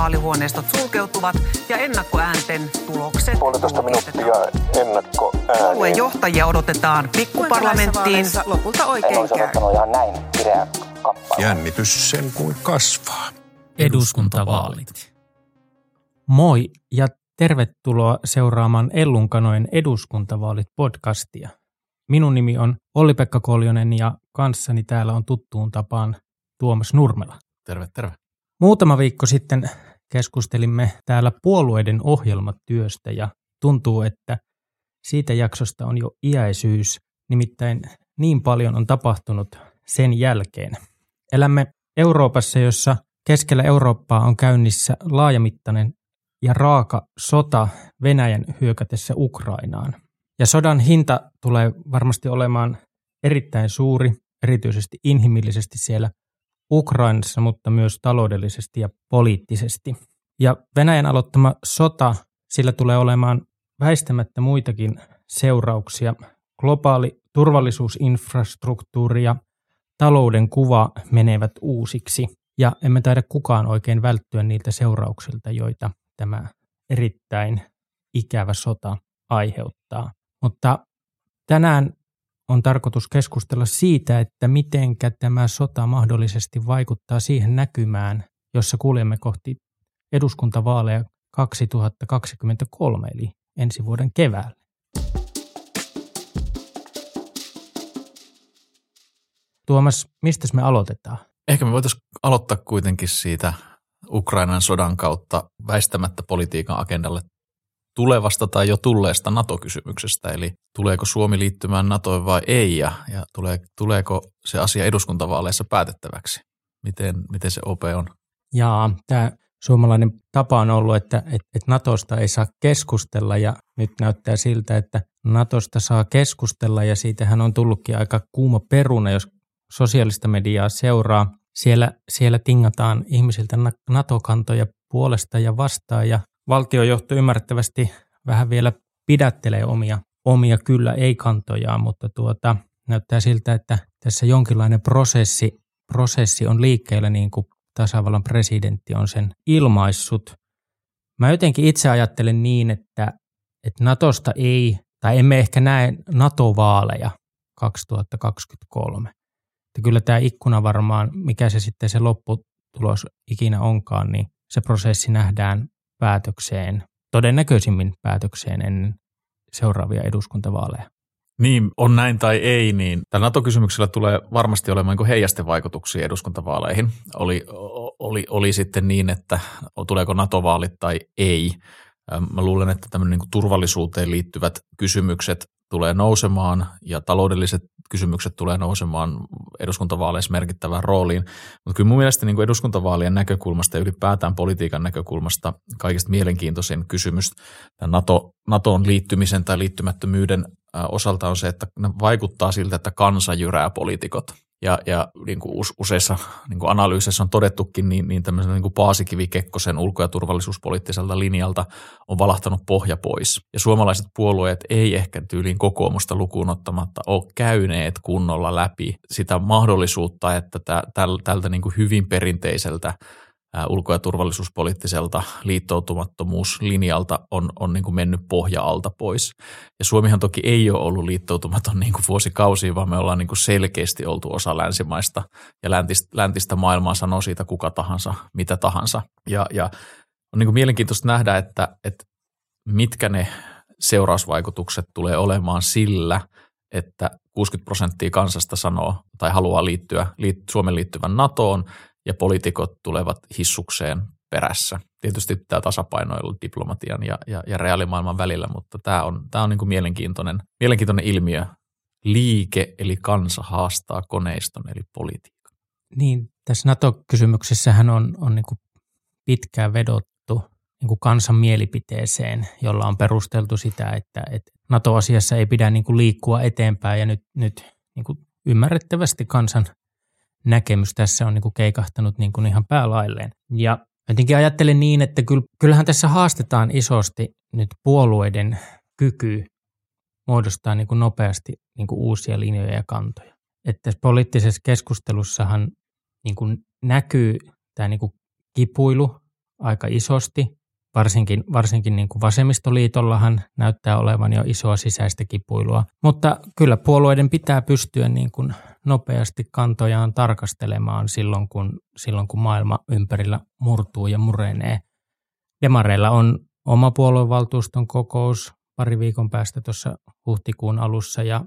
vaalihuoneistot sulkeutuvat ja ennakkoäänten tulokset Puolitoista minuuttia ennakko Puolueen johtajia odotetaan pikkuparlamenttiin. Lopulta oikein käy. ihan näin kireä kappale. Jännitys sen kuin kasvaa. eduskuntavaalit. Moi ja tervetuloa seuraamaan Ellunkanojen eduskuntavaalit podcastia. Minun nimi on Olli-Pekka Koljonen ja kanssani täällä on tuttuun tapaan Tuomas Nurmela. Terve, terve. Muutama viikko sitten keskustelimme täällä puolueiden ohjelmatyöstä ja tuntuu, että siitä jaksosta on jo iäisyys, nimittäin niin paljon on tapahtunut sen jälkeen. Elämme Euroopassa, jossa keskellä Eurooppaa on käynnissä laajamittainen ja raaka sota Venäjän hyökätessä Ukrainaan. Ja sodan hinta tulee varmasti olemaan erittäin suuri, erityisesti inhimillisesti siellä Ukrainassa, mutta myös taloudellisesti ja poliittisesti. Ja Venäjän aloittama sota, sillä tulee olemaan väistämättä muitakin seurauksia. Globaali turvallisuusinfrastruktuuri ja talouden kuva menevät uusiksi. Ja emme taida kukaan oikein välttyä niiltä seurauksilta, joita tämä erittäin ikävä sota aiheuttaa. Mutta tänään on tarkoitus keskustella siitä, että mitenkä tämä sota mahdollisesti vaikuttaa siihen näkymään, jossa kuljemme kohti eduskuntavaaleja 2023, eli ensi vuoden keväällä. Tuomas, mistä me aloitetaan? Ehkä me voitaisiin aloittaa kuitenkin siitä Ukrainan sodan kautta väistämättä politiikan agendalle tulevasta tai jo tulleesta NATO-kysymyksestä, eli tuleeko Suomi liittymään NATOon vai ei, ja, ja tulee, tuleeko se asia eduskuntavaaleissa päätettäväksi? Miten, miten se OP on? Ja tämä suomalainen tapa on ollut, että, että, että Natosta ei saa keskustella ja nyt näyttää siltä, että Natosta saa keskustella ja siitähän on tullutkin aika kuuma peruna, jos sosiaalista mediaa seuraa. Siellä, siellä tingataan ihmisiltä NATO-kantoja puolesta ja vastaan ja valtiojohto ymmärrettävästi vähän vielä pidättelee omia, omia kyllä ei-kantojaan, mutta tuota, näyttää siltä, että tässä jonkinlainen prosessi, prosessi on liikkeellä niin kuin tasavallan presidentti on sen ilmaissut. Mä jotenkin itse ajattelen niin, että, että Natosta ei, tai emme ehkä näe NATO-vaaleja 2023. Että kyllä tämä ikkuna varmaan, mikä se sitten se lopputulos ikinä onkaan, niin se prosessi nähdään päätökseen, todennäköisimmin päätökseen ennen seuraavia eduskuntavaaleja. Niin, on näin tai ei, niin tällä NATO-kysymyksellä tulee varmasti olemaan niin heijasten vaikutuksia eduskuntavaaleihin. Oli, oli, oli sitten niin, että tuleeko NATO-vaalit tai ei. Mä luulen, että tämmöinen niin turvallisuuteen liittyvät kysymykset tulee nousemaan ja taloudelliset kysymykset tulee nousemaan eduskuntavaaleissa merkittävään rooliin. Mutta kyllä mun mielestä niin kuin eduskuntavaalien näkökulmasta ja ylipäätään politiikan näkökulmasta kaikista mielenkiintoisin kysymys NATO, NATOon liittymisen tai liittymättömyyden osalta on se, että vaikuttaa siltä, että kansa jyrää poliitikot. Ja, ja niin kuin useissa niin kuin analyyseissa on todettukin, niin, niin tämmöisen niin kuin Paasikivi Kekkosen ulko- ja turvallisuuspoliittiselta linjalta on valahtanut pohja pois. Ja suomalaiset puolueet ei ehkä tyyliin kokoomusta lukuun ottamatta ole käyneet kunnolla läpi sitä mahdollisuutta, että tältä niin kuin hyvin perinteiseltä ulko- ja turvallisuuspoliittiselta liittoutumattomuuslinjalta on, on niin kuin mennyt pohja alta pois. Ja Suomihan toki ei ole ollut liittoutumaton niin kuin vuosikausia, vaan me ollaan niin kuin selkeästi oltu osa länsimaista ja läntistä, läntistä maailmaa sanoo siitä kuka tahansa, mitä tahansa. Ja, ja on niin kuin mielenkiintoista nähdä, että, että mitkä ne seurausvaikutukset tulee olemaan sillä, että 60 prosenttia kansasta sanoo tai haluaa liittyä liit, Suomen liittyvän NATOon – poliitikot tulevat hissukseen perässä. Tietysti tämä tasapainoilu diplomatian ja, ja, ja reaalimaailman välillä, mutta tämä on, tämä on niin kuin mielenkiintoinen, mielenkiintoinen ilmiö. Liike eli kansa haastaa koneiston eli politiikan. Niin, tässä NATO-kysymyksessähän on, on niin kuin pitkään vedottu niin kuin kansan mielipiteeseen, jolla on perusteltu sitä, että, että NATO-asiassa ei pidä niin kuin liikkua eteenpäin ja nyt, nyt niin kuin ymmärrettävästi kansan näkemys tässä on niin kuin keikahtanut niin kuin ihan päälailleen. Ja jotenkin ajattelen niin, että kyllähän tässä haastetaan isosti nyt puolueiden kyky muodostaa niin kuin nopeasti niin kuin uusia linjoja ja kantoja. Että poliittisessa keskustelussahan niin kuin näkyy tämä niin kuin kipuilu aika isosti. Varsinkin, varsinkin niin kuin vasemmistoliitollahan näyttää olevan jo isoa sisäistä kipuilua. Mutta kyllä puolueiden pitää pystyä niin kuin nopeasti kantojaan tarkastelemaan silloin kun, silloin, kun maailma ympärillä murtuu ja murenee. Demareilla on oma puoluevaltuuston kokous pari viikon päästä tuossa huhtikuun alussa ja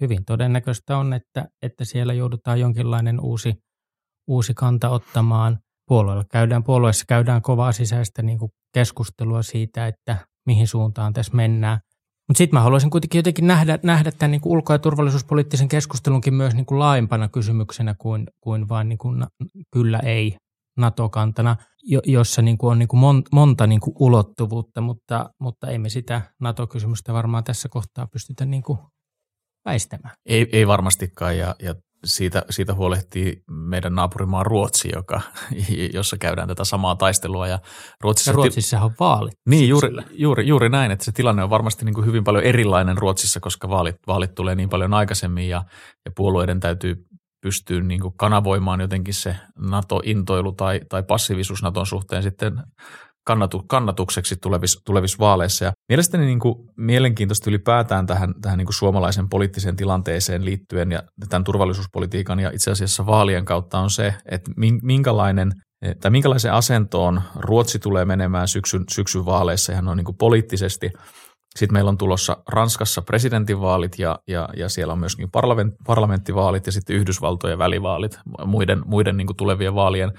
hyvin todennäköistä on, että, että siellä joudutaan jonkinlainen uusi, uusi kanta ottamaan. Puolueella käydään, puolueessa käydään kovaa sisäistä niin kuin keskustelua siitä, että mihin suuntaan tässä mennään. Mutta sitten mä haluaisin kuitenkin jotenkin nähdä, nähdä tämän niin kuin ulko- ja turvallisuuspoliittisen keskustelunkin myös niin kuin laajempana kysymyksenä kuin, kuin vain niin kuin kyllä ei NATO-kantana, jossa niin kuin on niin kuin monta niin kuin ulottuvuutta, mutta, mutta ei me sitä NATO-kysymystä varmaan tässä kohtaa pystytä niin kuin väistämään. Ei, ei varmastikaan ja, ja siitä, siitä huolehtii meidän naapurimaa Ruotsi, joka, jossa käydään tätä samaa taistelua. Ja Ruotsissa, ja Ruotsissa on vaalit. Niin, juuri, juuri, juuri näin, että se tilanne on varmasti niin kuin hyvin paljon erilainen Ruotsissa, koska vaalit, vaalit tulee niin paljon aikaisemmin ja, ja puolueiden täytyy pystyä niin kuin kanavoimaan jotenkin se NATO-intoilu tai, tai passiivisuus NATOn suhteen sitten kannatu, kannatukseksi tulevissa, tulevissa vaaleissa. Ja mielestäni niin kuin mielenkiintoista ylipäätään tähän, tähän niin kuin suomalaisen poliittiseen tilanteeseen liittyen ja tämän turvallisuuspolitiikan ja itse asiassa vaalien kautta on se, että minkälainen tai minkälaisen asentoon Ruotsi tulee menemään syksyn, syksyn vaaleissa ihan on niin kuin poliittisesti. Sitten meillä on tulossa Ranskassa presidentinvaalit ja, ja, ja siellä on myöskin parlament, parlamenttivaalit ja sitten Yhdysvaltojen välivaalit muiden, muiden niin kuin tulevien vaalien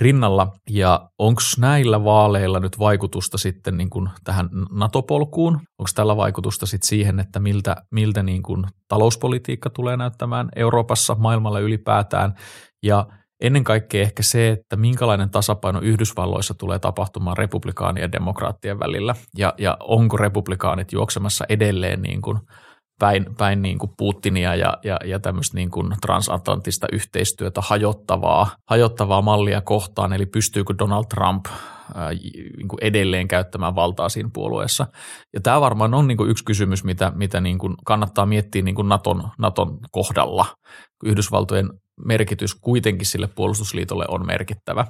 rinnalla. Ja onko näillä vaaleilla nyt vaikutusta sitten niin kuin tähän NATO-polkuun? Onko tällä vaikutusta sitten siihen, että miltä, miltä niin kuin talouspolitiikka tulee näyttämään Euroopassa, maailmalla ylipäätään? Ja ennen kaikkea ehkä se, että minkälainen tasapaino Yhdysvalloissa tulee tapahtumaan republikaanien ja demokraattien välillä, ja, ja onko republikaanit juoksemassa edelleen niin kuin päin, päin niin kuin Putinia ja, ja, ja tämmöistä niin kuin transatlanttista yhteistyötä hajottavaa, hajottavaa mallia kohtaan, eli pystyykö Donald Trump ää, niin kuin edelleen käyttämään valtaa siinä puolueessa. Ja tämä varmaan on niin kuin yksi kysymys, mitä, mitä niin kuin kannattaa miettiä niin kuin Naton, Naton kohdalla. Yhdysvaltojen merkitys kuitenkin sille puolustusliitolle on merkittävä.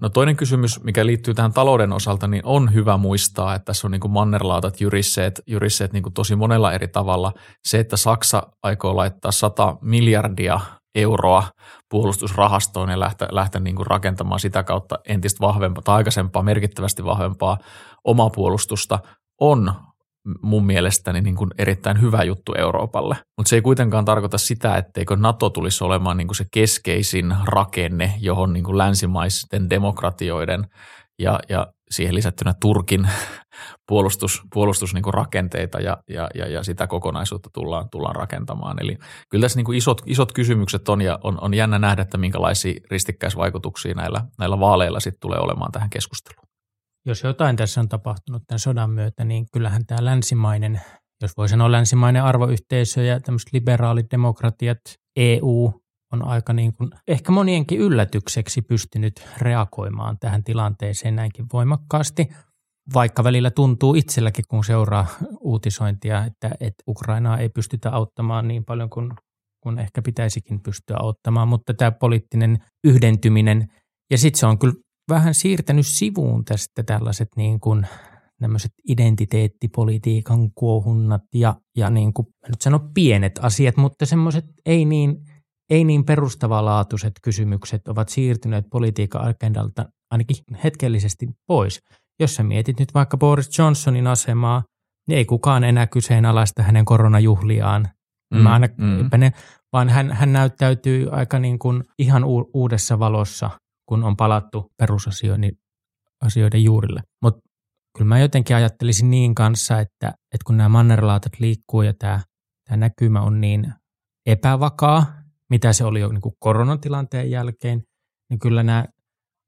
No toinen kysymys, mikä liittyy tähän talouden osalta, niin on hyvä muistaa, että tässä on niin kuin mannerlaatat jyrisseet, jyrisseet niin kuin tosi monella eri tavalla. Se, että Saksa aikoo laittaa 100 miljardia euroa puolustusrahastoon ja lähteä, lähteä niin kuin rakentamaan sitä kautta entistä vahvempaa tai aikaisempaa merkittävästi vahvempaa omaa puolustusta, on mun mielestäni niin kuin erittäin hyvä juttu Euroopalle. Mutta se ei kuitenkaan tarkoita sitä, etteikö NATO tulisi olemaan niin kuin se keskeisin rakenne, johon niin kuin länsimaisten demokratioiden ja, ja siihen lisättynä Turkin puolustus, puolustus niin rakenteita ja, ja, ja, ja, sitä kokonaisuutta tullaan, tullaan rakentamaan. Eli kyllä tässä niin kuin isot, isot kysymykset on ja on, on jännä nähdä, että minkälaisia ristikkäisvaikutuksia näillä, näillä vaaleilla sitten tulee olemaan tähän keskusteluun jos jotain tässä on tapahtunut tämän sodan myötä, niin kyllähän tämä länsimainen, jos voi sanoa länsimainen arvoyhteisö ja tämmöiset liberaalit demokratiat, EU on aika niin kuin, ehkä monienkin yllätykseksi pystynyt reagoimaan tähän tilanteeseen näinkin voimakkaasti, vaikka välillä tuntuu itselläkin, kun seuraa uutisointia, että, että Ukrainaa ei pystytä auttamaan niin paljon kuin, kuin ehkä pitäisikin pystyä auttamaan, mutta tämä poliittinen yhdentyminen, ja sitten se on kyllä vähän siirtänyt sivuun tästä tällaiset niin kuin nämöiset identiteettipolitiikan kuohunnat ja, ja niin kuin, nyt sano pienet asiat, mutta semmoiset ei niin, ei niin perustavanlaatuiset kysymykset ovat siirtyneet politiikan agendalta ainakin hetkellisesti pois. Jos sä mietit nyt vaikka Boris Johnsonin asemaa, niin ei kukaan enää kyseenalaista hänen koronajuhliaan. Mm, Mä aina, mm. ne, vaan hän, hän näyttäytyy aika niin kuin ihan uudessa valossa kun on palattu perusasioiden asioiden juurille. Mutta kyllä mä jotenkin ajattelisin niin kanssa, että, että kun nämä mannerlaatat liikkuu ja tämä, tämä näkymä on niin epävakaa, mitä se oli jo niin kuin koronatilanteen jälkeen, niin kyllä nämä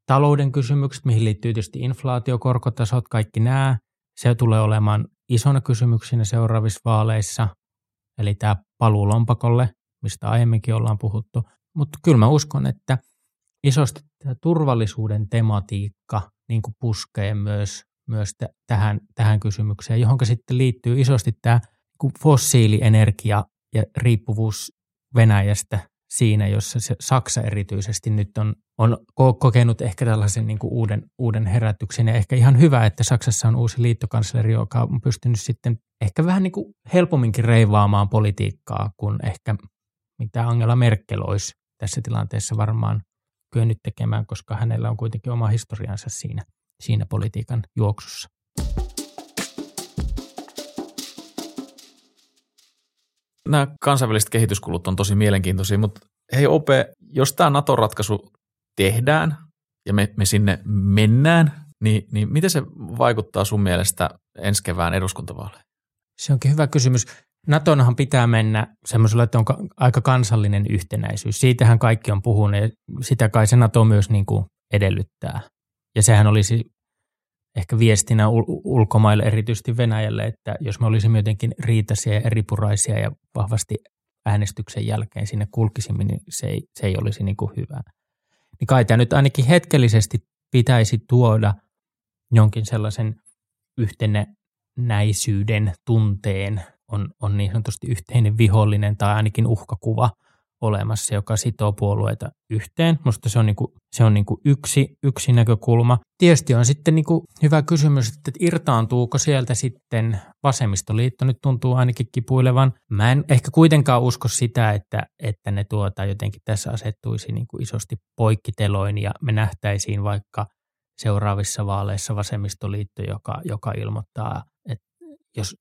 talouden kysymykset, mihin liittyy tietysti inflaatio, korkotasot, kaikki nämä, se tulee olemaan isona kysymyksenä seuraavissa vaaleissa, eli tämä paluu lompakolle, mistä aiemminkin ollaan puhuttu. Mutta kyllä mä uskon, että isosti tämä turvallisuuden tematiikka niin kuin puskee myös, myös t- tähän, tähän kysymykseen, johon sitten liittyy isosti tämä niin fossiilienergia ja riippuvuus Venäjästä siinä, jossa se Saksa erityisesti nyt on, on kokenut ehkä tällaisen niin kuin uuden, uuden herätyksen. Ja ehkä ihan hyvä, että Saksassa on uusi liittokansleri, joka on pystynyt sitten ehkä vähän niin kuin helpomminkin reivaamaan politiikkaa kuin ehkä mitä Angela Merkel olisi tässä tilanteessa varmaan kyennyt tekemään, koska hänellä on kuitenkin oma historiansa siinä, siinä politiikan juoksussa. Nämä kansainväliset kehityskulut on tosi mielenkiintoisia, mutta hei Ope, jos tämä NATO-ratkaisu tehdään ja me, me sinne mennään, niin, niin miten se vaikuttaa sun mielestä ensi kevään eduskuntavaaleihin? Se onkin hyvä kysymys. Natonhan pitää mennä semmoisella, että on aika kansallinen yhtenäisyys. Siitähän kaikki on puhunut ja sitä kai se Nato myös niin kuin edellyttää. Ja sehän olisi ehkä viestinä ul- ulkomaille, erityisesti Venäjälle, että jos me olisimme jotenkin riitaisia ja eripuraisia ja vahvasti äänestyksen jälkeen sinne kulkisimme, niin se ei, se ei olisi niin kuin hyvä. Niin kai tämä nyt ainakin hetkellisesti pitäisi tuoda jonkin sellaisen yhtenäisyyden tunteen on, on niin sanotusti yhteinen vihollinen tai ainakin uhkakuva olemassa, joka sitoo puolueita yhteen. Minusta se on, niin kuin, se on niin kuin yksi, yksi näkökulma. Tietysti on sitten niin kuin hyvä kysymys, että irtaantuuko sieltä sitten vasemmistoliitto nyt tuntuu ainakin kipuilevan. Mä en ehkä kuitenkaan usko sitä, että, että ne tuota jotenkin tässä asettuisi niin kuin isosti poikkiteloin ja me nähtäisiin vaikka seuraavissa vaaleissa vasemmistoliitto, joka, joka ilmoittaa, että jos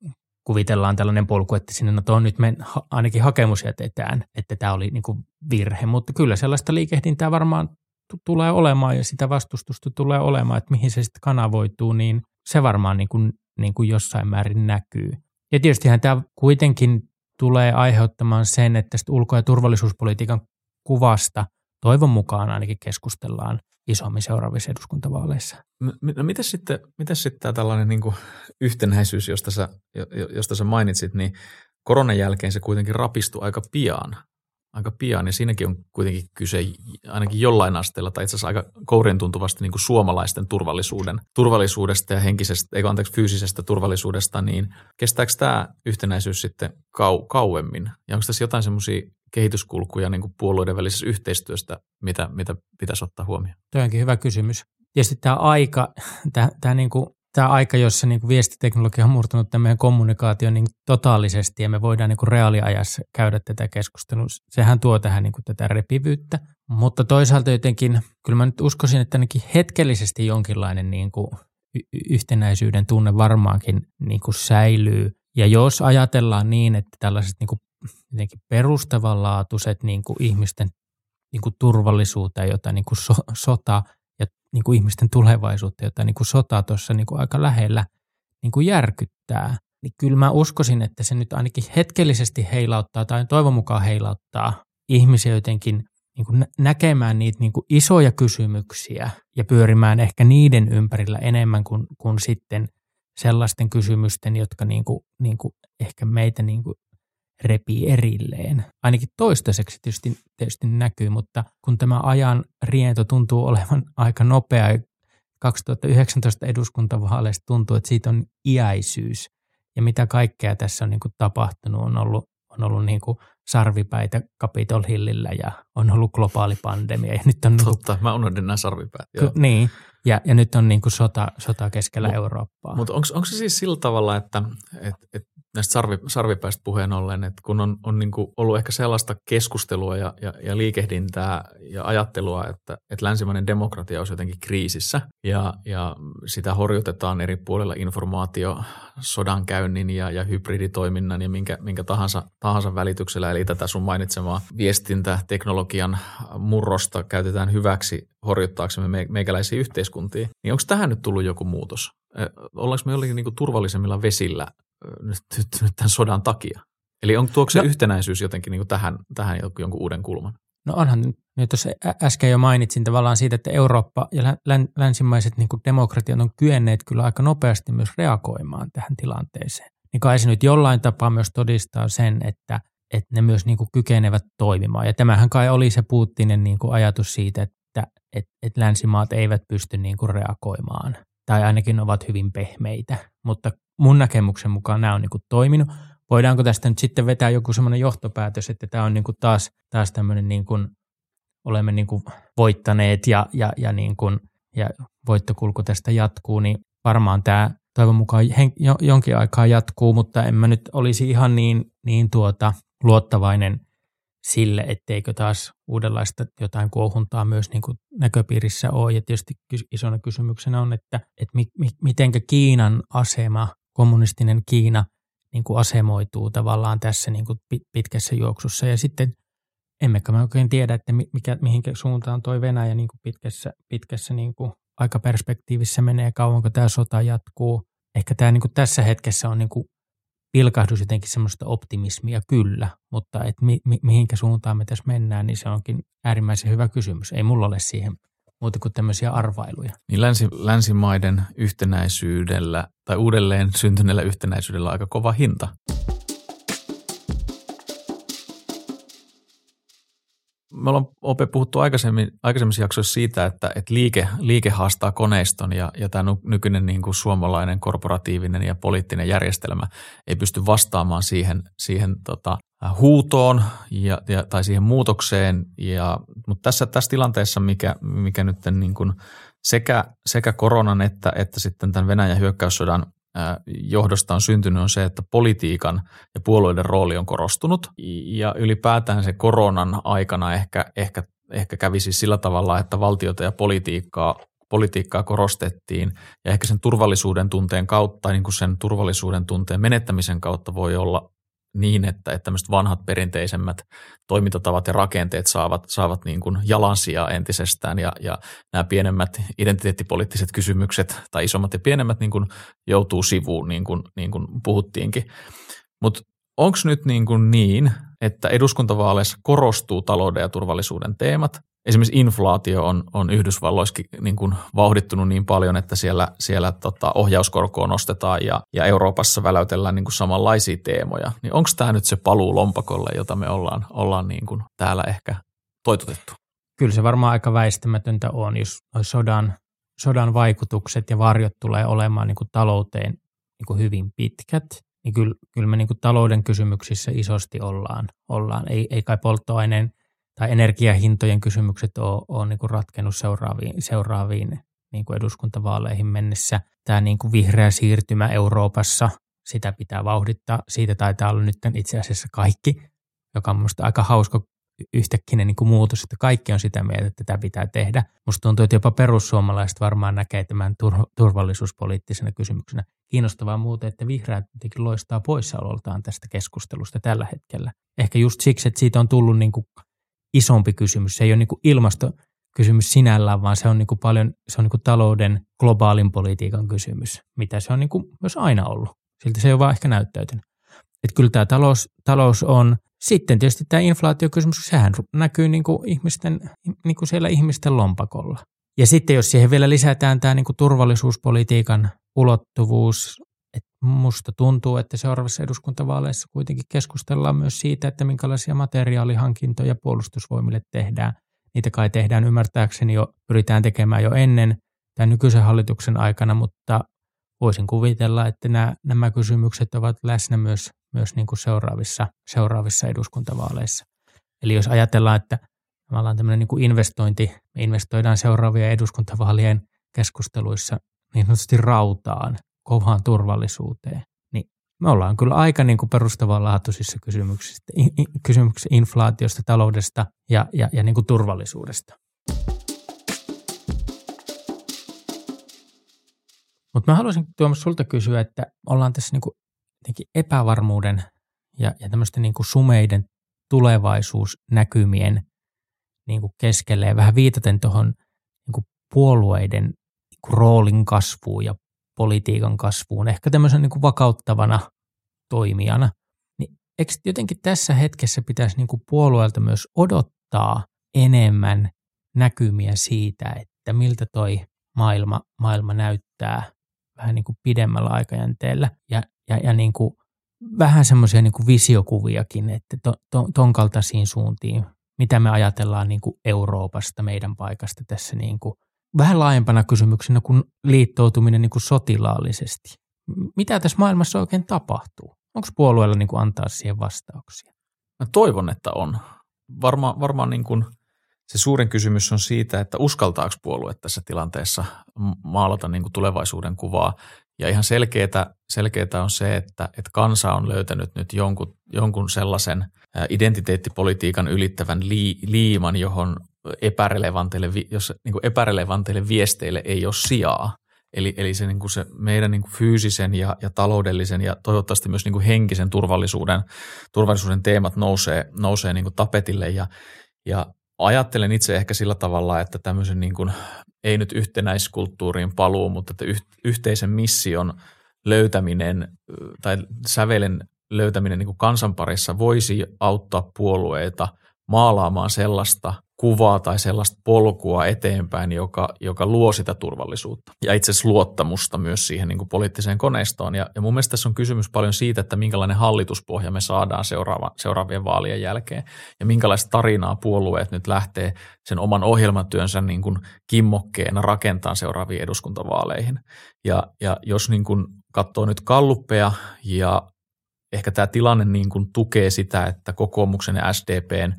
kuvitellaan tällainen polku, että sinne no tuon nyt me ainakin hakemus jätetään, että tämä oli niin kuin virhe, mutta kyllä sellaista liikehdintää varmaan t- tulee olemaan ja sitä vastustusta tulee olemaan, että mihin se sitten kanavoituu, niin se varmaan niin kuin, niin kuin jossain määrin näkyy. Ja tietystihän tämä kuitenkin tulee aiheuttamaan sen, että ulko- ja turvallisuuspolitiikan kuvasta toivon mukaan ainakin keskustellaan isommin seuraavissa eduskuntavaaleissa. No, miten sitten, miten sitten tämä tällainen niin kuin yhtenäisyys, josta sä, josta sä mainitsit, niin koronan jälkeen se kuitenkin rapistui aika pian. Aika pian, ja siinäkin on kuitenkin kyse ainakin jollain asteella, tai itse asiassa aika kourin tuntuvasti niin suomalaisten turvallisuuden, turvallisuudesta ja henkisestä, ei anteeksi, fyysisestä turvallisuudesta, niin kestääkö tämä yhtenäisyys sitten kau, kauemmin? Ja onko tässä jotain semmoisia kehityskulkuja niin kuin puolueiden välisessä yhteistyöstä, mitä, mitä pitäisi ottaa huomioon? Tuo onkin hyvä kysymys. Sitten tämä aika, tämä, tämä, niin kuin, tämä aika, jossa niin kuin viestiteknologia on murtunut tämän meidän kommunikaation niin totaalisesti ja me voidaan niin kuin reaaliajassa käydä tätä keskustelua, sehän tuo tähän niin kuin tätä repivyyttä. Mutta toisaalta jotenkin, kyllä mä nyt uskoisin, että ainakin hetkellisesti jonkinlainen niin kuin yhtenäisyyden tunne varmaankin niin kuin säilyy. Ja jos ajatellaan niin, että tällaiset niin kuin jotenkin perustavanlaatuiset niin kuin ihmisten niin kuin turvallisuuteen, jota niin kuin so, sota ja niin kuin ihmisten tulevaisuutta, jota niin kuin sota tuossa niin aika lähellä niin kuin järkyttää, niin kyllä mä uskoisin, että se nyt ainakin hetkellisesti heilauttaa tai toivon mukaan heilauttaa ihmisiä jotenkin niin kuin näkemään niitä niin kuin isoja kysymyksiä ja pyörimään ehkä niiden ympärillä enemmän kuin, kuin sitten sellaisten kysymysten, jotka niin kuin, niin kuin ehkä meitä niin kuin repii erilleen. Ainakin toistaiseksi tietysti, tietysti näkyy, mutta kun tämä ajan riento tuntuu olevan aika nopea, 2019 eduskuntavaaleista tuntuu, että siitä on iäisyys. Ja mitä kaikkea tässä on niin kuin tapahtunut, on ollut, on ollut niin kuin sarvipäitä Capitol Hillillä ja on ollut globaali pandemia. Ja nyt on Totta, niin kuin, mä unohdin nämä sarvipäät. Joo. Niin, ja, ja nyt on niin kuin sota, sota keskellä Mut, Eurooppaa. Mutta onko se siis sillä tavalla, että et, et näistä sarvi, sarvipäistä puheen ollen, että kun on, on niin ollut ehkä sellaista keskustelua ja, ja, ja liikehdintää ja ajattelua, että, että länsimainen demokratia olisi jotenkin kriisissä ja, ja sitä horjutetaan eri puolilla informaatio sodankäynnin ja, ja hybriditoiminnan ja minkä, minkä tahansa, tahansa välityksellä, eli tätä sun mainitsemaa viestintäteknologian murrosta käytetään hyväksi horjuttaaksemme meikäläisiä yhteiskuntia, niin onko tähän nyt tullut joku muutos? Ollaanko me jollakin niin turvallisemmilla vesillä nyt, nyt, nyt tämän sodan takia? Eli on, tuoko se no, yhtenäisyys jotenkin niin tähän, tähän jonkun uuden kulman? No onhan nyt tuossa äsken jo mainitsin tavallaan siitä, että Eurooppa ja länsimaiset niin kuin demokratiat on kyenneet kyllä aika nopeasti myös reagoimaan tähän tilanteeseen. Niin kai se nyt jollain tapaa myös todistaa sen, että, että ne myös niin kuin kykenevät toimimaan. Ja tämähän kai oli se Putinin niin kuin ajatus siitä, että, että, että länsimaat eivät pysty niin kuin reagoimaan tai ainakin ovat hyvin pehmeitä. Mutta mun näkemyksen mukaan nämä on niin kuin toiminut. voidaanko tästä nyt sitten vetää joku semmoinen johtopäätös, että tämä on niin kuin taas, taas tämmöinen niin kuin, olemme niin kuin voittaneet ja, ja, ja, niin kuin, ja voittokulku tästä jatkuu, niin varmaan tämä toivon mukaan hen, jo, jonkin aikaa jatkuu, mutta en mä nyt olisi ihan niin, niin tuota, luottavainen sille, etteikö taas uudenlaista jotain kuohuntaa myös niin kuin näköpiirissä ole. Ja tietysti isona kysymyksenä on, että, että mi, mi, mitenkä Kiinan asema, kommunistinen Kiina, niin kuin asemoituu tavallaan tässä niin kuin pitkässä juoksussa. Ja sitten emmekä me oikein tiedä, että mikä, mihinkä suuntaan toi Venäjä niin kuin pitkässä, pitkässä niin kuin aikaperspektiivissä menee, kauanko tämä sota jatkuu. Ehkä tämä niin kuin tässä hetkessä on niin kuin pilkahdus jotenkin semmoista optimismia kyllä, mutta et mi, mi, mihinkä suuntaan me tässä mennään, niin se onkin äärimmäisen hyvä kysymys. Ei mulla ole siihen muuta kuin tämmöisiä arvailuja. Niin länsi, länsimaiden yhtenäisyydellä tai uudelleen syntyneellä yhtenäisyydellä on aika kova hinta. Me ollaan Ope puhuttu aikaisemmin, aikaisemmissa jaksoissa siitä, että, että liike, liike haastaa koneiston ja, ja tämä nykyinen niin kuin suomalainen korporatiivinen ja poliittinen järjestelmä ei pysty vastaamaan siihen, siihen tota, huutoon ja, ja, tai siihen muutokseen. Ja, mutta tässä, tässä tilanteessa, mikä, mikä nyt niin kuin sekä, sekä koronan että, että sitten tämän Venäjän hyökkäyssodan johdosta on syntynyt on se, että politiikan ja puolueiden rooli on korostunut. Ja ylipäätään se koronan aikana ehkä, ehkä, ehkä kävi siis sillä tavalla, että valtiota ja politiikkaa, politiikkaa korostettiin. Ja ehkä sen turvallisuuden tunteen kautta, niin kuin sen turvallisuuden tunteen menettämisen kautta voi olla niin, että, että tämmöiset vanhat perinteisemmät toimintatavat ja rakenteet saavat, saavat niin kuin jalansia entisestään ja, ja nämä pienemmät identiteettipoliittiset kysymykset tai isommat ja pienemmät niin kuin joutuu sivuun, niin kuin, niin kuin puhuttiinkin. Mutta onko nyt niin, kuin niin, että eduskuntavaaleissa korostuu talouden ja turvallisuuden teemat esimerkiksi inflaatio on, on Yhdysvalloissakin niin kuin vauhdittunut niin paljon, että siellä, siellä tota ohjauskorkoa nostetaan ja, ja Euroopassa väläytellään niin kuin samanlaisia teemoja. Niin onko tämä nyt se paluu lompakolle, jota me ollaan, ollaan niin kuin täällä ehkä toitotettu? Kyllä se varmaan aika väistämätöntä on, jos sodan, sodan vaikutukset ja varjot tulee olemaan niin kuin talouteen niin kuin hyvin pitkät, niin kyllä, kyllä me niin kuin talouden kysymyksissä isosti ollaan. ollaan. Ei, ei kai polttoaineen tai energiahintojen kysymykset on, on niin kuin ratkennut seuraaviin, seuraaviin niin kuin eduskuntavaaleihin mennessä. Tämä niin kuin vihreä siirtymä Euroopassa, sitä pitää vauhdittaa. Siitä taitaa olla nyt itse asiassa kaikki, joka on minusta aika hauska yhtäkkinen niin muutos, että kaikki on sitä mieltä, että tätä pitää tehdä. Minusta tuntuu, että jopa perussuomalaiset varmaan näkee tämän turvallisuuspoliittisena kysymyksenä. Kiinnostavaa muuten, että vihreät jotenkin loistaa poissaololtaan tästä keskustelusta tällä hetkellä. Ehkä just siksi, että siitä on tullut niin kuin isompi kysymys. Se ei ole niin kuin ilmastokysymys sinällään, vaan se on niin kuin paljon se on niin kuin talouden globaalin politiikan kysymys, mitä se on niin kuin myös aina ollut. Siltä se ei ole vaan ehkä näyttäytynyt. Että kyllä tämä talous, talous on, sitten tietysti tämä inflaatiokysymys, sehän näkyy niin kuin ihmisten, niin kuin siellä ihmisten lompakolla. Ja sitten jos siihen vielä lisätään tämä niin kuin turvallisuuspolitiikan ulottuvuus, musta tuntuu, että seuraavassa eduskuntavaaleissa kuitenkin keskustellaan myös siitä, että minkälaisia materiaalihankintoja puolustusvoimille tehdään. Niitä kai tehdään ymmärtääkseni jo, pyritään tekemään jo ennen tämän nykyisen hallituksen aikana, mutta voisin kuvitella, että nämä, nämä kysymykset ovat läsnä myös, myös niin kuin seuraavissa, seuraavissa eduskuntavaaleissa. Eli jos ajatellaan, että me ollaan tämmöinen niin kuin investointi, me investoidaan seuraavien eduskuntavaalien keskusteluissa niin sanotusti rautaan, kovaan turvallisuuteen, niin me ollaan kyllä aika niin kuin perustavanlaatuisissa kysymyksissä, kysymyksissä inflaatiosta, taloudesta ja, ja, ja niin kuin turvallisuudesta. Mutta mä haluaisin Tuomas sulta kysyä, että ollaan tässä niin kuin epävarmuuden ja, ja tämmöisten niin kuin sumeiden tulevaisuusnäkymien niin kuin keskelle ja vähän viitaten tuohon niin puolueiden niin kuin roolin kasvuun ja politiikan kasvuun, ehkä tämmöisen niin kuin vakauttavana toimijana, niin eikö jotenkin tässä hetkessä pitäisi niin kuin puolueelta myös odottaa enemmän näkymiä siitä, että miltä toi maailma, maailma näyttää vähän niin kuin pidemmällä aikajänteellä ja, ja, ja niin kuin vähän semmoisia niin visiokuviakin, että to, to, ton kaltaisiin suuntiin, mitä me ajatellaan niin kuin Euroopasta, meidän paikasta tässä niin kuin vähän laajempana kysymyksenä kuin liittoutuminen niin kuin sotilaallisesti. Mitä tässä maailmassa oikein tapahtuu? Onko puolueella niin kuin antaa siihen vastauksia? Mä toivon, että on. Varma, varmaan niin kuin se suurin kysymys on siitä, että uskaltaako puolue tässä tilanteessa maalata niin kuin tulevaisuuden kuvaa. Ja ihan selkeää, selkeää on se, että, että kansa on löytänyt nyt jonkun, jonkun sellaisen identiteettipolitiikan ylittävän liiman, johon epärelevanteille, jos niin kuin epärelevanteille viesteille ei ole sijaa. Eli, eli se, niin kuin se meidän niin kuin fyysisen ja, ja taloudellisen ja toivottavasti myös niin kuin henkisen turvallisuuden, turvallisuuden teemat nousee, nousee niin kuin tapetille ja, ja ajattelen itse ehkä sillä tavalla, että tämmöisen niin kuin, ei nyt yhtenäiskulttuuriin paluu, mutta että yhteisen mission löytäminen tai sävelen löytäminen niin kuin voisi auttaa puolueita maalaamaan sellaista kuvaa tai sellaista polkua eteenpäin, joka, joka luo sitä turvallisuutta ja itse asiassa luottamusta myös siihen niin kuin poliittiseen koneistoon. Ja, ja mun mielestä tässä on kysymys paljon siitä, että minkälainen hallituspohja me saadaan seuraava, seuraavien vaalien jälkeen ja minkälaista tarinaa puolueet nyt lähtee sen oman ohjelmatyönsä niin kuin kimmokkeena rakentaa seuraaviin eduskuntavaaleihin. Ja, ja jos niin kuin katsoo nyt kalluppeja ja ehkä tämä tilanne niin kuin tukee sitä, että kokoomuksen ja SDPn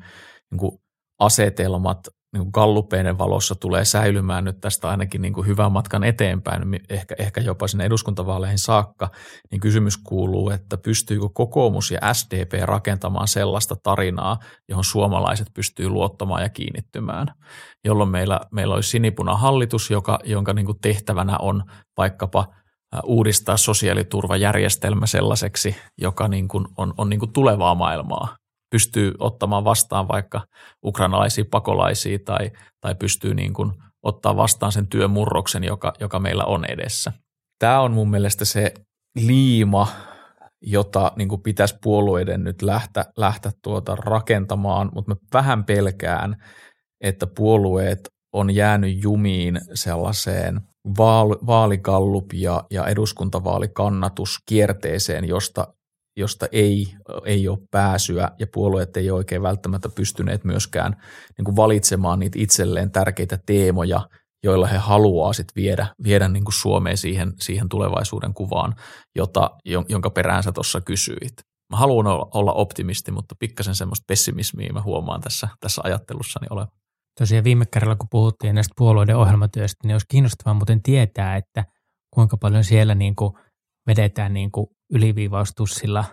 niin kuin asetelmat niin gallupeiden valossa tulee säilymään nyt tästä ainakin niin kuin hyvän matkan eteenpäin, ehkä, ehkä jopa sinne eduskuntavaaleihin saakka, niin kysymys kuuluu, että pystyykö kokoomus ja SDP rakentamaan sellaista tarinaa, johon suomalaiset pystyy luottamaan ja kiinnittymään, jolloin meillä, meillä olisi sinipuna hallitus, joka, jonka niin kuin tehtävänä on vaikkapa uudistaa sosiaaliturvajärjestelmä sellaiseksi, joka niin kuin on, on niin kuin tulevaa maailmaa, pystyy ottamaan vastaan vaikka ukrainalaisia pakolaisia tai, tai pystyy niin kuin ottaa vastaan sen työmurroksen, joka, joka meillä on edessä. Tämä on mun mielestä se liima, jota niin kuin pitäisi puolueiden nyt lähteä, lähteä tuota rakentamaan, mutta mä vähän pelkään, että puolueet on jäänyt jumiin sellaiseen vaal, vaalikallup- ja, ja eduskuntavaalikannatuskierteeseen, josta josta ei, ei ole pääsyä ja puolueet ei ole oikein välttämättä pystyneet myöskään niin kuin valitsemaan niitä itselleen tärkeitä teemoja, joilla he haluaa sit viedä, viedä niin kuin Suomeen siihen, siihen tulevaisuuden kuvaan, jota, jonka perään sä tuossa kysyit. Mä haluan olla optimisti, mutta pikkasen semmoista pessimismiä mä huomaan tässä, tässä ajattelussani olevan. Tosiaan viime kerralla, kun puhuttiin näistä puolueiden ohjelmatyöstä, niin olisi kiinnostavaa muuten tietää, että kuinka paljon siellä niin kuin vedetään niin kuin yliviivaustussilla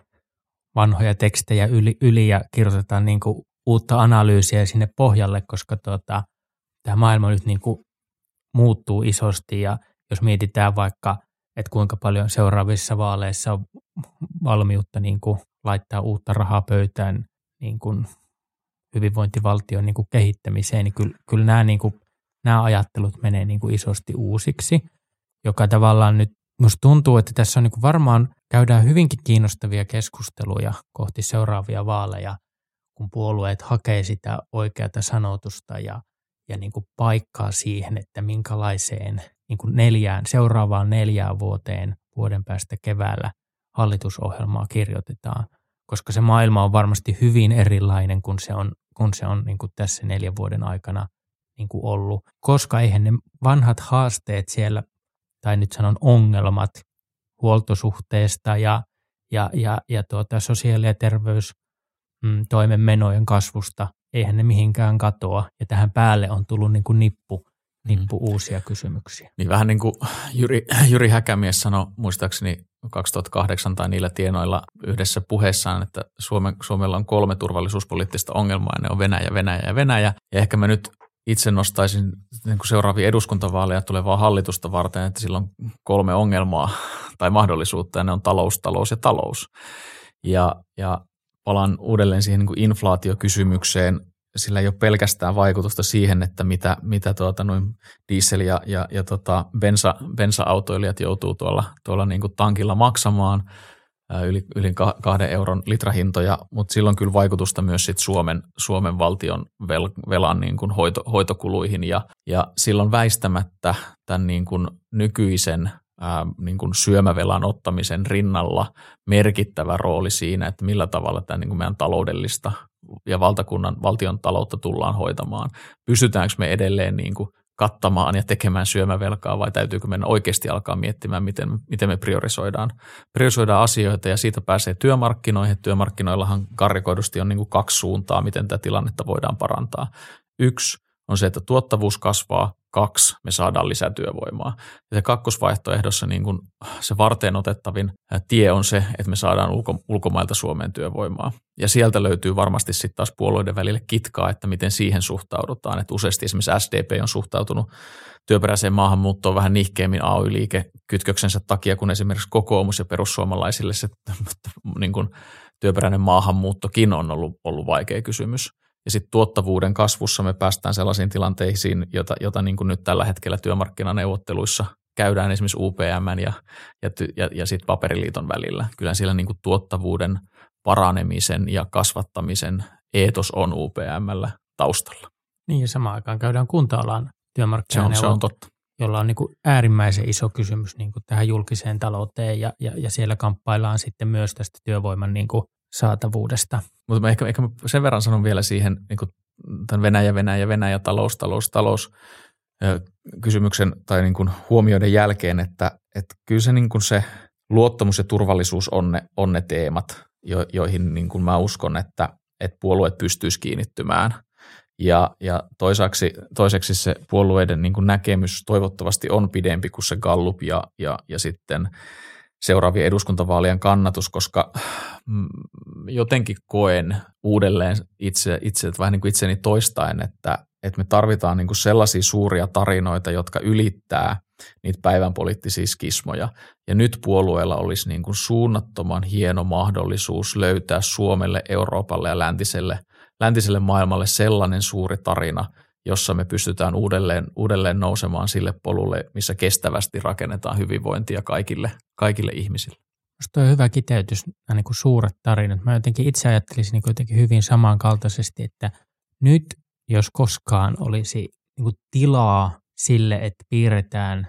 vanhoja tekstejä yli, yli ja kirjoitetaan niin kuin uutta analyysiä sinne pohjalle, koska tuota, tämä maailma nyt niin kuin muuttuu isosti. Ja jos mietitään vaikka, että kuinka paljon seuraavissa vaaleissa on valmiutta niin kuin laittaa uutta rahaa pöytään niin kuin hyvinvointivaltion niin kuin kehittämiseen, niin kyllä, kyllä nämä, niin kuin, nämä ajattelut menee niin kuin isosti uusiksi, joka tavallaan nyt Minusta tuntuu, että tässä on niin varmaan käydään hyvinkin kiinnostavia keskusteluja kohti seuraavia vaaleja, kun puolueet hakee sitä oikeata sanotusta ja, ja niin kuin paikkaa siihen, että minkälaiseen niin kuin neljään, seuraavaan neljään vuoteen vuoden päästä keväällä hallitusohjelmaa kirjoitetaan, koska se maailma on varmasti hyvin erilainen kuin se on, kun se on niin kuin tässä neljän vuoden aikana niin kuin ollut, koska eihän ne vanhat haasteet siellä tai nyt sanon ongelmat huoltosuhteesta ja, ja, ja, ja tuota, sosiaali- ja terveystoimen mm, menojen kasvusta, eihän ne mihinkään katoa. Ja tähän päälle on tullut niin kuin nippu, nippu mm. uusia kysymyksiä. Niin vähän niin kuin Jyri, Jyri Häkämies sanoi muistaakseni 2008 tai niillä tienoilla yhdessä puheessaan, että Suomen, Suomella on kolme turvallisuuspoliittista ongelmaa, ja ne on Venäjä, Venäjä ja Venäjä. Ja ehkä mä nyt itse nostaisin niin kuin seuraavia eduskuntavaaleja tulevaa hallitusta varten, että sillä on kolme ongelmaa tai mahdollisuutta, ja ne on talous, talous ja talous. Ja, ja palaan uudelleen siihen niin kuin inflaatiokysymykseen. Sillä ei ole pelkästään vaikutusta siihen, että mitä, mitä tuota, noin diesel- ja, ja, ja tota bensa, bensa-autoilijat joutuu tuolla, tuolla niin kuin tankilla maksamaan – yli, yli kahden euron litrahintoja, mutta silloin kyllä vaikutusta myös sit Suomen, Suomen valtion vel, velan niin kuin hoito, hoitokuluihin ja, ja silloin väistämättä tämän niin kuin nykyisen ää, niin kuin syömävelan ottamisen rinnalla merkittävä rooli siinä, että millä tavalla tämä niin meidän taloudellista ja valtakunnan valtion taloutta tullaan hoitamaan. Pysytäänkö me edelleen niin kuin kattamaan ja tekemään syömävelkaa vai täytyykö mennä oikeasti alkaa miettimään, miten, miten me priorisoidaan, priorisoidaan asioita ja siitä pääsee työmarkkinoihin. Työmarkkinoillahan karrikoidusti on niin kuin kaksi suuntaa, miten tätä tilannetta voidaan parantaa. Yksi on se, että tuottavuus kasvaa, kaksi, me saadaan lisää työvoimaa. Ja se kakkosvaihtoehdossa niin kuin se varteen otettavin tie on se, että me saadaan ulko, ulkomailta Suomeen työvoimaa. Ja sieltä löytyy varmasti sitten taas puolueiden välille kitkaa, että miten siihen suhtaudutaan. Että useasti esimerkiksi SDP on suhtautunut työperäiseen maahanmuuttoon vähän nihkeämmin AY-liike kytköksensä takia, kun esimerkiksi kokoomus ja perussuomalaisille se niin kuin työperäinen maahanmuuttokin on ollut, ollut vaikea kysymys. Ja sitten tuottavuuden kasvussa me päästään sellaisiin tilanteisiin, jota, jota niin kuin nyt tällä hetkellä työmarkkinaneuvotteluissa käydään esimerkiksi UPM ja, ja, ja, ja sitten paperiliiton välillä. Kyllä siellä niin kuin tuottavuuden paranemisen ja kasvattamisen eetos on UPMllä taustalla. Niin ja samaan aikaan käydään kunta-alan työmarkkinaneuvotteluja. Se on, se on totta jolla on niin kuin äärimmäisen iso kysymys niin kuin tähän julkiseen talouteen ja, ja, ja siellä kamppaillaan sitten myös tästä työvoiman niin kuin saatavuudesta. Mutta mä ehkä, ehkä mä sen verran sanon vielä siihen niin kuin tämän Venäjä, Venäjä, Venäjä, talous, talous, talous kysymyksen tai niin kuin huomioiden jälkeen, että, että kyllä se, niin kuin se luottamus ja turvallisuus on ne, on ne teemat, jo, joihin niin kuin mä uskon, että, että puolueet pystyisi kiinnittymään. Ja, ja toiseksi, toiseksi se puolueiden niin kuin näkemys toivottavasti on pidempi kuin se Gallup ja, ja, ja sitten – seuraavien eduskuntavaalien kannatus, koska mm, jotenkin koen uudelleen itse, itse vähän niin kuin itseni toistaen, että, että me tarvitaan niin kuin sellaisia suuria tarinoita, jotka ylittää niitä päivän poliittisia skismoja. Ja nyt puolueella olisi niin kuin suunnattoman hieno mahdollisuus löytää Suomelle, Euroopalle ja läntiselle, läntiselle maailmalle sellainen suuri tarina – jossa me pystytään uudelleen, uudelleen nousemaan sille polulle, missä kestävästi rakennetaan hyvinvointia kaikille, kaikille ihmisille. Minusta on hyvä kiteytys, niin kuin suuret tarinat. Mä jotenkin itse ajattelisin niin jotenkin hyvin samankaltaisesti, että nyt jos koskaan olisi niin kuin tilaa sille, että piirretään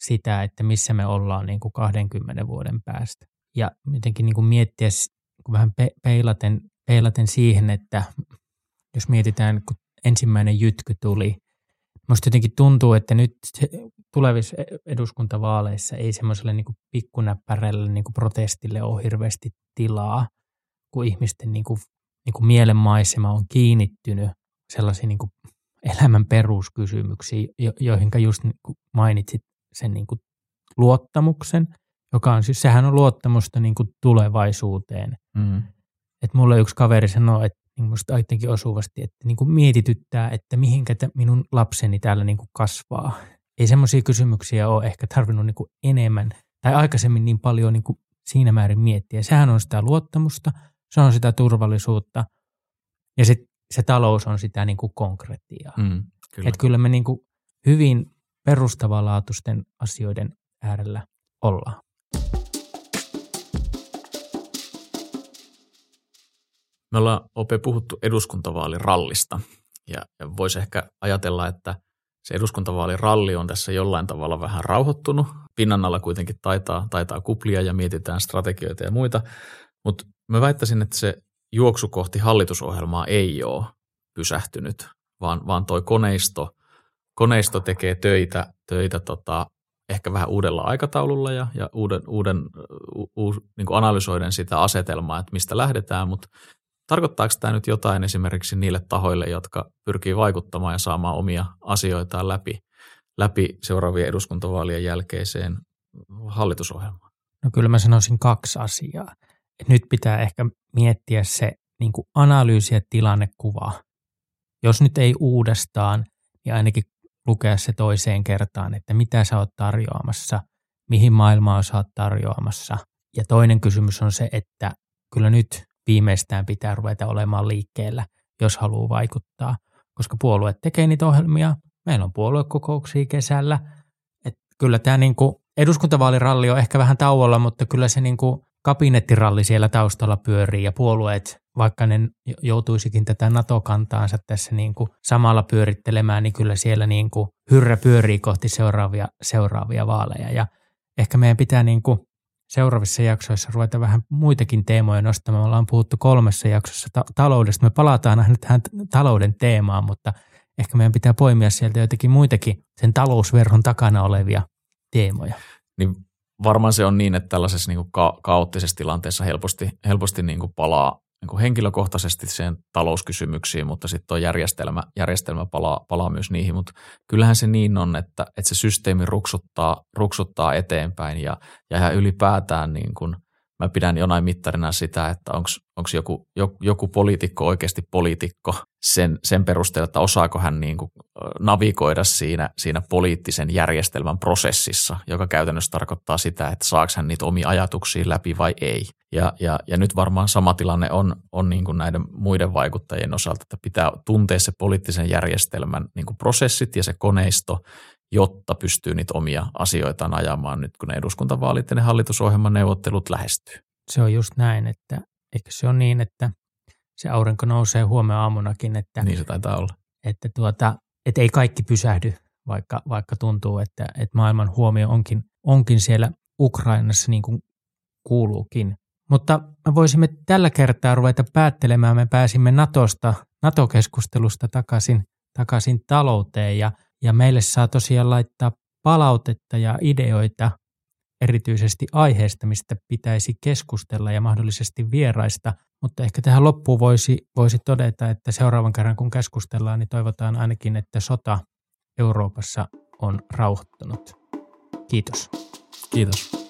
sitä, että missä me ollaan niin kuin 20 vuoden päästä. Ja jotenkin niin kuin miettiä vähän peilaten, peilaten siihen, että jos mietitään, kun ensimmäinen jytky tuli. Musta jotenkin tuntuu, että nyt tulevissa eduskuntavaaleissa ei semmoiselle niin kuin pikkunäppärälle niin kuin protestille ole hirveästi tilaa, kun ihmisten niin kuin, niin kuin mielenmaisema on kiinnittynyt sellaisiin niin kuin elämän peruskysymyksiin, joihin just niin kuin mainitsit sen niin kuin luottamuksen, joka on siis, sehän on luottamusta niin kuin tulevaisuuteen. Mm. Et mulle yksi kaveri sanoi, että niin musta jotenkin osuvasti, että niin kuin mietityttää, että mihinkä minun lapseni täällä niin kuin kasvaa. Ei semmoisia kysymyksiä ole ehkä tarvinnut niin kuin enemmän tai aikaisemmin niin paljon niin kuin siinä määrin miettiä. Sehän on sitä luottamusta, se on sitä turvallisuutta ja sit se talous on sitä niin kuin konkretiaa. Mm, kyllä. Että kyllä me niin kuin hyvin perustavanlaatuisten asioiden äärellä ollaan. Me ollaan Ope puhuttu eduskuntavaalirallista ja, ja voisi ehkä ajatella, että se eduskuntavaaliralli on tässä jollain tavalla vähän rauhoittunut. Pinnan alla kuitenkin taitaa, taitaa kuplia ja mietitään strategioita ja muita, mutta mä väittäisin, että se juoksu kohti hallitusohjelmaa ei ole pysähtynyt, vaan, vaan toi koneisto, koneisto tekee töitä, töitä tota, ehkä vähän uudella aikataululla ja, ja uuden, uuden u, u, niin analysoiden sitä asetelmaa, että mistä lähdetään, mutta Tarkoittaako tämä nyt jotain esimerkiksi niille tahoille, jotka pyrkii vaikuttamaan ja saamaan omia asioitaan läpi, läpi seuraavien eduskuntavaalien jälkeiseen hallitusohjelmaan? No kyllä mä sanoisin kaksi asiaa. Et nyt pitää ehkä miettiä se niin kuin analyysi ja tilannekuva. Jos nyt ei uudestaan, niin ainakin lukea se toiseen kertaan, että mitä sä oot tarjoamassa, mihin maailmaa sä oot tarjoamassa. Ja toinen kysymys on se, että kyllä nyt viimeistään pitää ruveta olemaan liikkeellä, jos haluaa vaikuttaa, koska puolue tekee niitä ohjelmia. Meillä on puoluekokouksia kesällä. Et kyllä tämä niinku eduskuntavaaliralli on ehkä vähän tauolla, mutta kyllä se niinku kabinettiralli siellä taustalla pyörii ja puolueet, vaikka ne joutuisikin tätä NATO-kantaansa tässä niinku samalla pyörittelemään, niin kyllä siellä niinku hyrrä pyörii kohti seuraavia, seuraavia vaaleja. Ja ehkä meidän pitää niinku seuraavissa jaksoissa ruveta vähän muitakin teemoja nostamaan. Me ollaan puhuttu kolmessa jaksossa ta- taloudesta. Me palataan aina tähän talouden teemaan, mutta ehkä meidän pitää poimia sieltä joitakin muitakin sen talousverhon takana olevia teemoja. Niin varmaan se on niin, että tällaisessa niin kuin ka- kaoottisessa tilanteessa helposti, helposti niin kuin palaa niin kuin henkilökohtaisesti sen talouskysymyksiin, mutta sitten tuo järjestelmä, järjestelmä palaa, palaa myös niihin. Mutta kyllähän se niin on, että, että se systeemi ruksuttaa, ruksuttaa eteenpäin ja, ja ylipäätään niin kuin – mä pidän jonain mittarina sitä, että onko joku, joku, joku poliitikko oikeasti poliitikko sen, sen perusteella, että osaako hän niin kuin navigoida siinä, siinä poliittisen järjestelmän prosessissa, joka käytännössä tarkoittaa sitä, että saako hän niitä omia ajatuksia läpi vai ei. Ja, ja, ja nyt varmaan sama tilanne on, on niin kuin näiden muiden vaikuttajien osalta, että pitää tuntea se poliittisen järjestelmän niin kuin prosessit ja se koneisto jotta pystyy niitä omia asioitaan ajamaan nyt, kun ne eduskuntavaalit ja ne hallitusohjelman neuvottelut lähestyy. Se on just näin, että eikö se ole niin, että se aurinko nousee huomenna aamunakin, että, niin se taitaa olla. että, tuota, että ei kaikki pysähdy, vaikka, vaikka tuntuu, että, että maailman huomio onkin, onkin siellä Ukrainassa niin kuin kuuluukin. Mutta me voisimme tällä kertaa ruveta päättelemään. Me pääsimme Natosta, NATO-keskustelusta takaisin, takaisin talouteen ja – ja meille saa tosiaan laittaa palautetta ja ideoita erityisesti aiheesta, mistä pitäisi keskustella ja mahdollisesti vieraista. Mutta ehkä tähän loppuun voisi, voisi todeta, että seuraavan kerran kun keskustellaan, niin toivotaan ainakin, että sota Euroopassa on rauhoittunut. Kiitos. Kiitos.